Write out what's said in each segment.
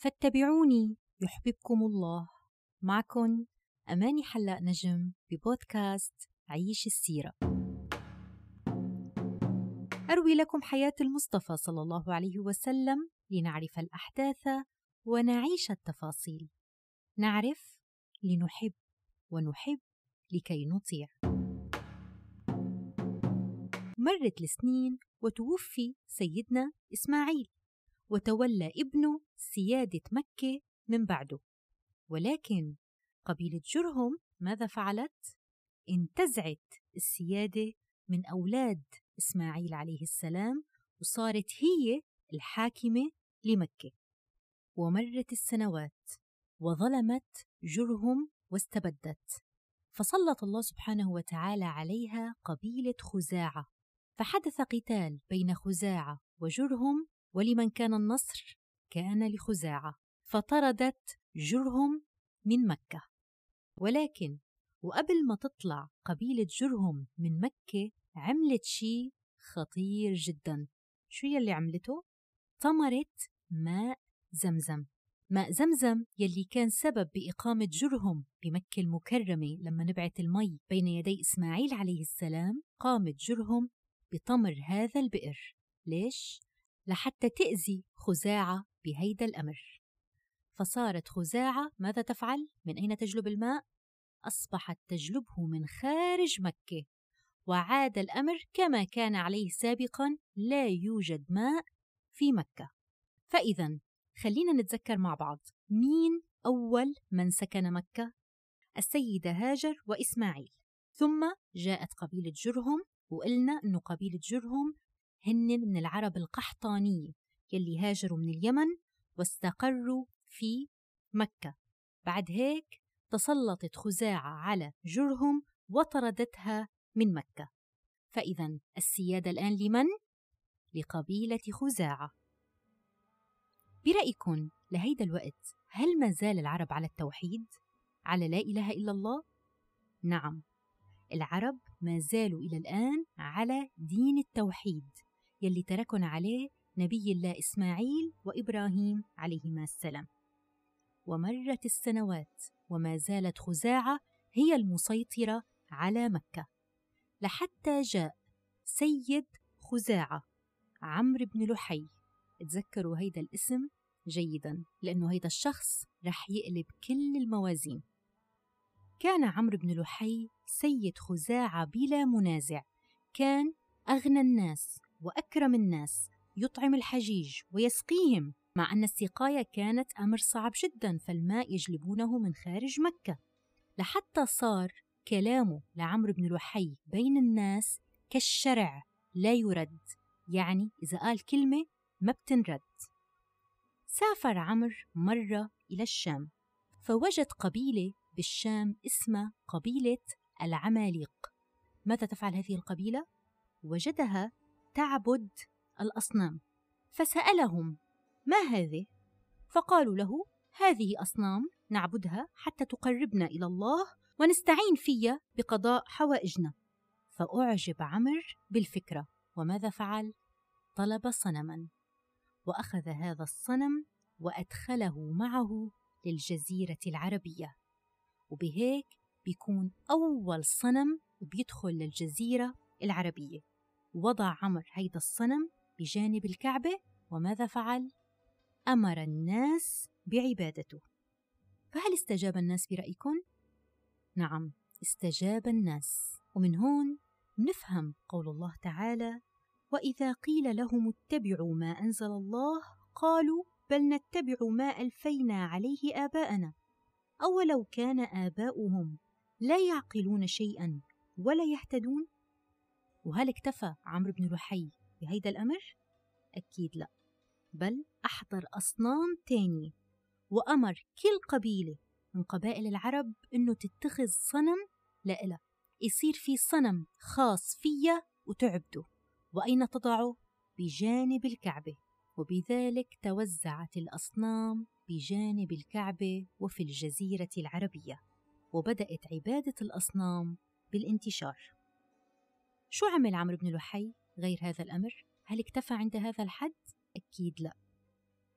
فاتبعوني. يحببكم الله. معكم أماني حلاق نجم ببودكاست عيش السيرة. أروي لكم حياة المصطفى صلى الله عليه وسلم لنعرف الأحداث ونعيش التفاصيل. نعرف لنحب ونحب لكي نطيع. مرت السنين وتوفي سيدنا إسماعيل. وتولى ابنه سيادة مكة من بعده. ولكن قبيلة جرهم ماذا فعلت؟ انتزعت السيادة من أولاد إسماعيل عليه السلام وصارت هي الحاكمة لمكة. ومرت السنوات وظلمت جرهم واستبدت. فسلط الله سبحانه وتعالى عليها قبيلة خزاعة. فحدث قتال بين خزاعة وجرهم ولمن كان النصر كان لخزاعة فطردت جرهم من مكة ولكن وقبل ما تطلع قبيلة جرهم من مكة عملت شيء خطير جدا شو يلي عملته؟ طمرت ماء زمزم ماء زمزم يلي كان سبب بإقامة جرهم بمكة المكرمة لما نبعت المي بين يدي إسماعيل عليه السلام قامت جرهم بطمر هذا البئر ليش؟ لحتى تأذي خزاعة بهيدا الأمر فصارت خزاعة ماذا تفعل؟ من أين تجلب الماء؟ أصبحت تجلبه من خارج مكة وعاد الأمر كما كان عليه سابقا لا يوجد ماء في مكة فإذا خلينا نتذكر مع بعض مين أول من سكن مكة؟ السيدة هاجر وإسماعيل ثم جاءت قبيلة جرهم وقلنا أنه قبيلة جرهم هن من العرب القحطانية يلي هاجروا من اليمن واستقروا في مكة بعد هيك تسلطت خزاعة على جرهم وطردتها من مكة فإذا السيادة الآن لمن؟ لقبيلة خزاعة برأيكم لهيدا الوقت هل ما زال العرب على التوحيد؟ على لا إله إلا الله؟ نعم العرب ما زالوا إلى الآن على دين التوحيد يلي تركنا عليه نبي الله إسماعيل وإبراهيم عليهما السلام. ومرت السنوات وما زالت خزاعة هي المسيطرة على مكة. لحتى جاء سيد خزاعة عمرو بن لحي. تذكروا هيدا الاسم جيدا لأنه هيدا الشخص رح يقلب كل الموازين. كان عمرو بن لحي سيد خزاعة بلا منازع. كان أغنى الناس وأكرم الناس يطعم الحجيج ويسقيهم مع أن السقاية كانت أمر صعب جدا فالماء يجلبونه من خارج مكة. لحتى صار كلامه لعمرو بن لحي بين الناس كالشرع لا يرد يعني إذا قال كلمة ما بتنرد. سافر عمرو مرة إلى الشام فوجد قبيلة بالشام اسمها قبيلة العماليق. ماذا تفعل هذه القبيلة؟ وجدها تعبد الأصنام. فسألهم ما هذه؟ فقالوا له هذه أصنام نعبدها حتى تقربنا إلى الله ونستعين فيها بقضاء حوائجنا. فأعجب عمر بالفكرة. وماذا فعل؟ طلب صنما. وأخذ هذا الصنم وأدخله معه للجزيرة العربية. وبهيك بيكون أول صنم بيدخل للجزيرة العربية. وضع عمر هيدا الصنم بجانب الكعبة وماذا فعل؟ أمر الناس بعبادته فهل استجاب الناس برأيكم؟ نعم استجاب الناس ومن هون نفهم قول الله تعالى وإذا قيل لهم اتبعوا ما أنزل الله قالوا بل نتبع ما ألفينا عليه آباءنا أولو كان آباؤهم لا يعقلون شيئا ولا يهتدون وهل اكتفى عمرو بن لحي بهيدا الأمر؟ أكيد لا بل أحضر أصنام تانية وأمر كل قبيلة من قبائل العرب إنه تتخذ صنم لإلها يصير في صنم خاص فيها وتعبده. وأين تضعه؟ بجانب الكعبة وبذلك توزعت الأصنام بجانب الكعبة وفي الجزيرة العربية وبدأت عبادة الأصنام بالانتشار. شو عمل عمرو بن لحي؟ غير هذا الأمر؟ هل اكتفى عند هذا الحد؟ أكيد لا.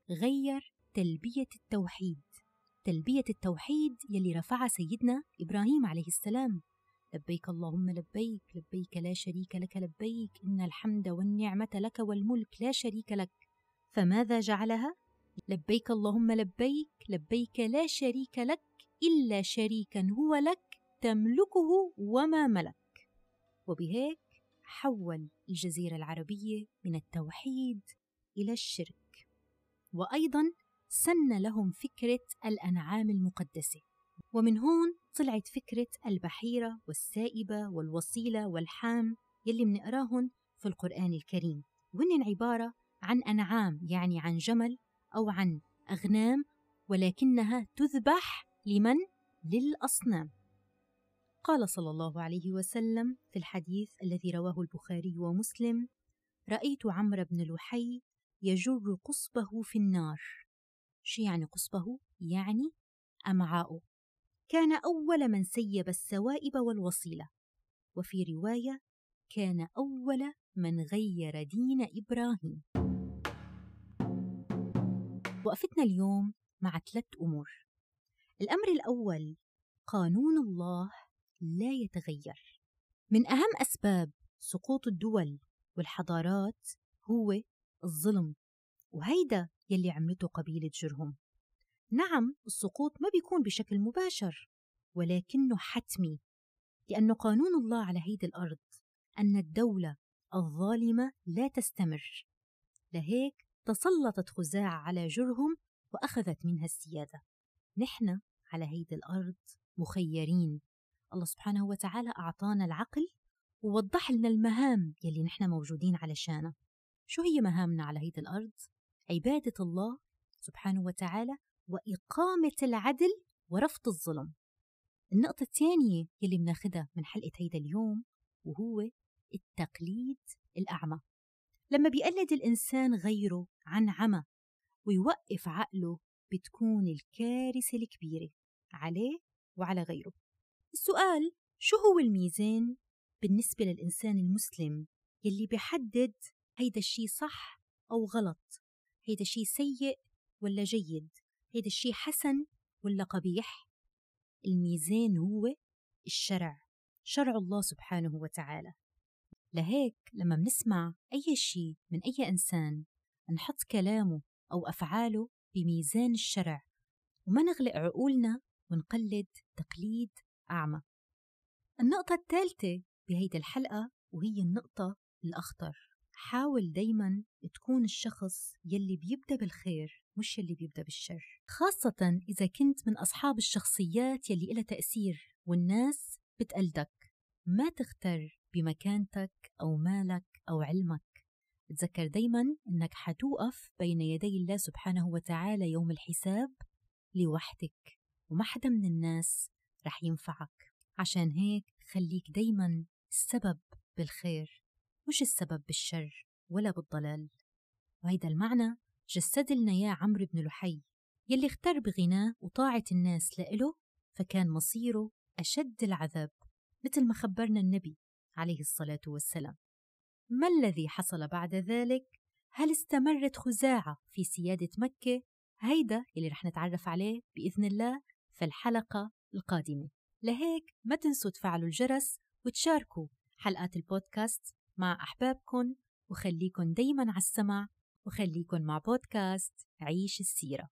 غير تلبية التوحيد. تلبية التوحيد يلي رفعها سيدنا إبراهيم عليه السلام. لبيك اللهم لبيك لبيك لا شريك لك لبيك. إن الحمد والنعمة لك والملك لا شريك لك. فماذا جعلها؟ لبيك اللهم لبيك لبيك لا شريك لك. إلا شريكا هو لك تملكه وما ملك. وبهيك حول الجزيرة العربية من التوحيد إلى الشرك. وأيضا سن لهم فكرة الأنعام المقدسة. ومن هون طلعت فكرة البحيرة والسائبة والوصيلة والحام يلي منقراهن في القرآن الكريم. وهن عبارة عن أنعام يعني عن جمل أو عن أغنام ولكنها تذبح لمن؟ للأصنام. قال صلى الله عليه وسلم في الحديث الذي رواه البخاري ومسلم رأيت عمرو بن لحي يجر قصبه في النار. شو يعني قصبه؟ يعني أمعاؤه كان أول من سيب السوائب والوصيلة. وفي رواية كان أول من غير دين إبراهيم. وقفتنا اليوم مع ثلاث أمور. الأمر الأول قانون الله لا يتغير. من أهم أسباب سقوط الدول والحضارات هو الظلم وهيدا يلي عملته قبيلة جرهم. نعم السقوط ما بيكون بشكل مباشر ولكنه حتمي لأن قانون الله على هيدي الأرض أن الدولة الظالمة لا تستمر. لهيك تسلطت خزاعة على جرهم وأخذت منها السيادة. نحن على هيدي الأرض مخيرين. الله سبحانه وتعالى أعطانا العقل ووضح لنا المهام يلي نحن موجودين علشانها. شو هي مهامنا على هيدي الأرض؟ عبادة الله سبحانه وتعالى وإقامة العدل ورفض الظلم. النقطة الثانية يلي بناخدها من حلقة هيدا اليوم وهو التقليد الأعمى. لما بيقلد الإنسان غيره عن عمى ويوقف عقله بتكون الكارثة الكبيرة عليه وعلى غيره. السؤال شو هو الميزان بالنسبة للإنسان المسلم يلي بيحدد هيدا الشي صح أو غلط؟ هيدا الشي سيء ولا جيد؟ هيدا الشي حسن ولا قبيح؟ الميزان هو الشرع شرع الله سبحانه وتعالى. لهيك لما منسمع أي شيء من أي إنسان نحط كلامه أو أفعاله بميزان الشرع وما نغلق عقولنا ونقلد تقليد أعمى. النقطة الثالثة بهيدي الحلقة وهي النقطة الأخطر. حاول دايما تكون الشخص يلي بيبدأ بالخير مش يلي بيبدأ بالشر. خاصة إذا كنت من أصحاب الشخصيات يلي إلها تأثير والناس بتقلدك. ما تختر بمكانتك أو مالك أو علمك. تذكر دايما أنك حتوقف بين يدي الله سبحانه وتعالى يوم الحساب لوحدك. وما حدا من الناس رح ينفعك عشان هيك خليك دايما السبب بالخير مش السبب بالشر ولا بالضلال وهيدا المعنى جسد لنا يا عمرو بن لحي يلي اختار بغناه وطاعة الناس لإله فكان مصيره أشد العذاب مثل ما خبرنا النبي عليه الصلاة والسلام ما الذي حصل بعد ذلك؟ هل استمرت خزاعة في سيادة مكة؟ هيدا اللي رح نتعرف عليه بإذن الله في الحلقة القادمة. لهيك ما تنسوا تفعلوا الجرس وتشاركوا حلقات البودكاست مع أحبابكم وخليكن دايما على السمع وخليكن مع بودكاست عيش السيرة.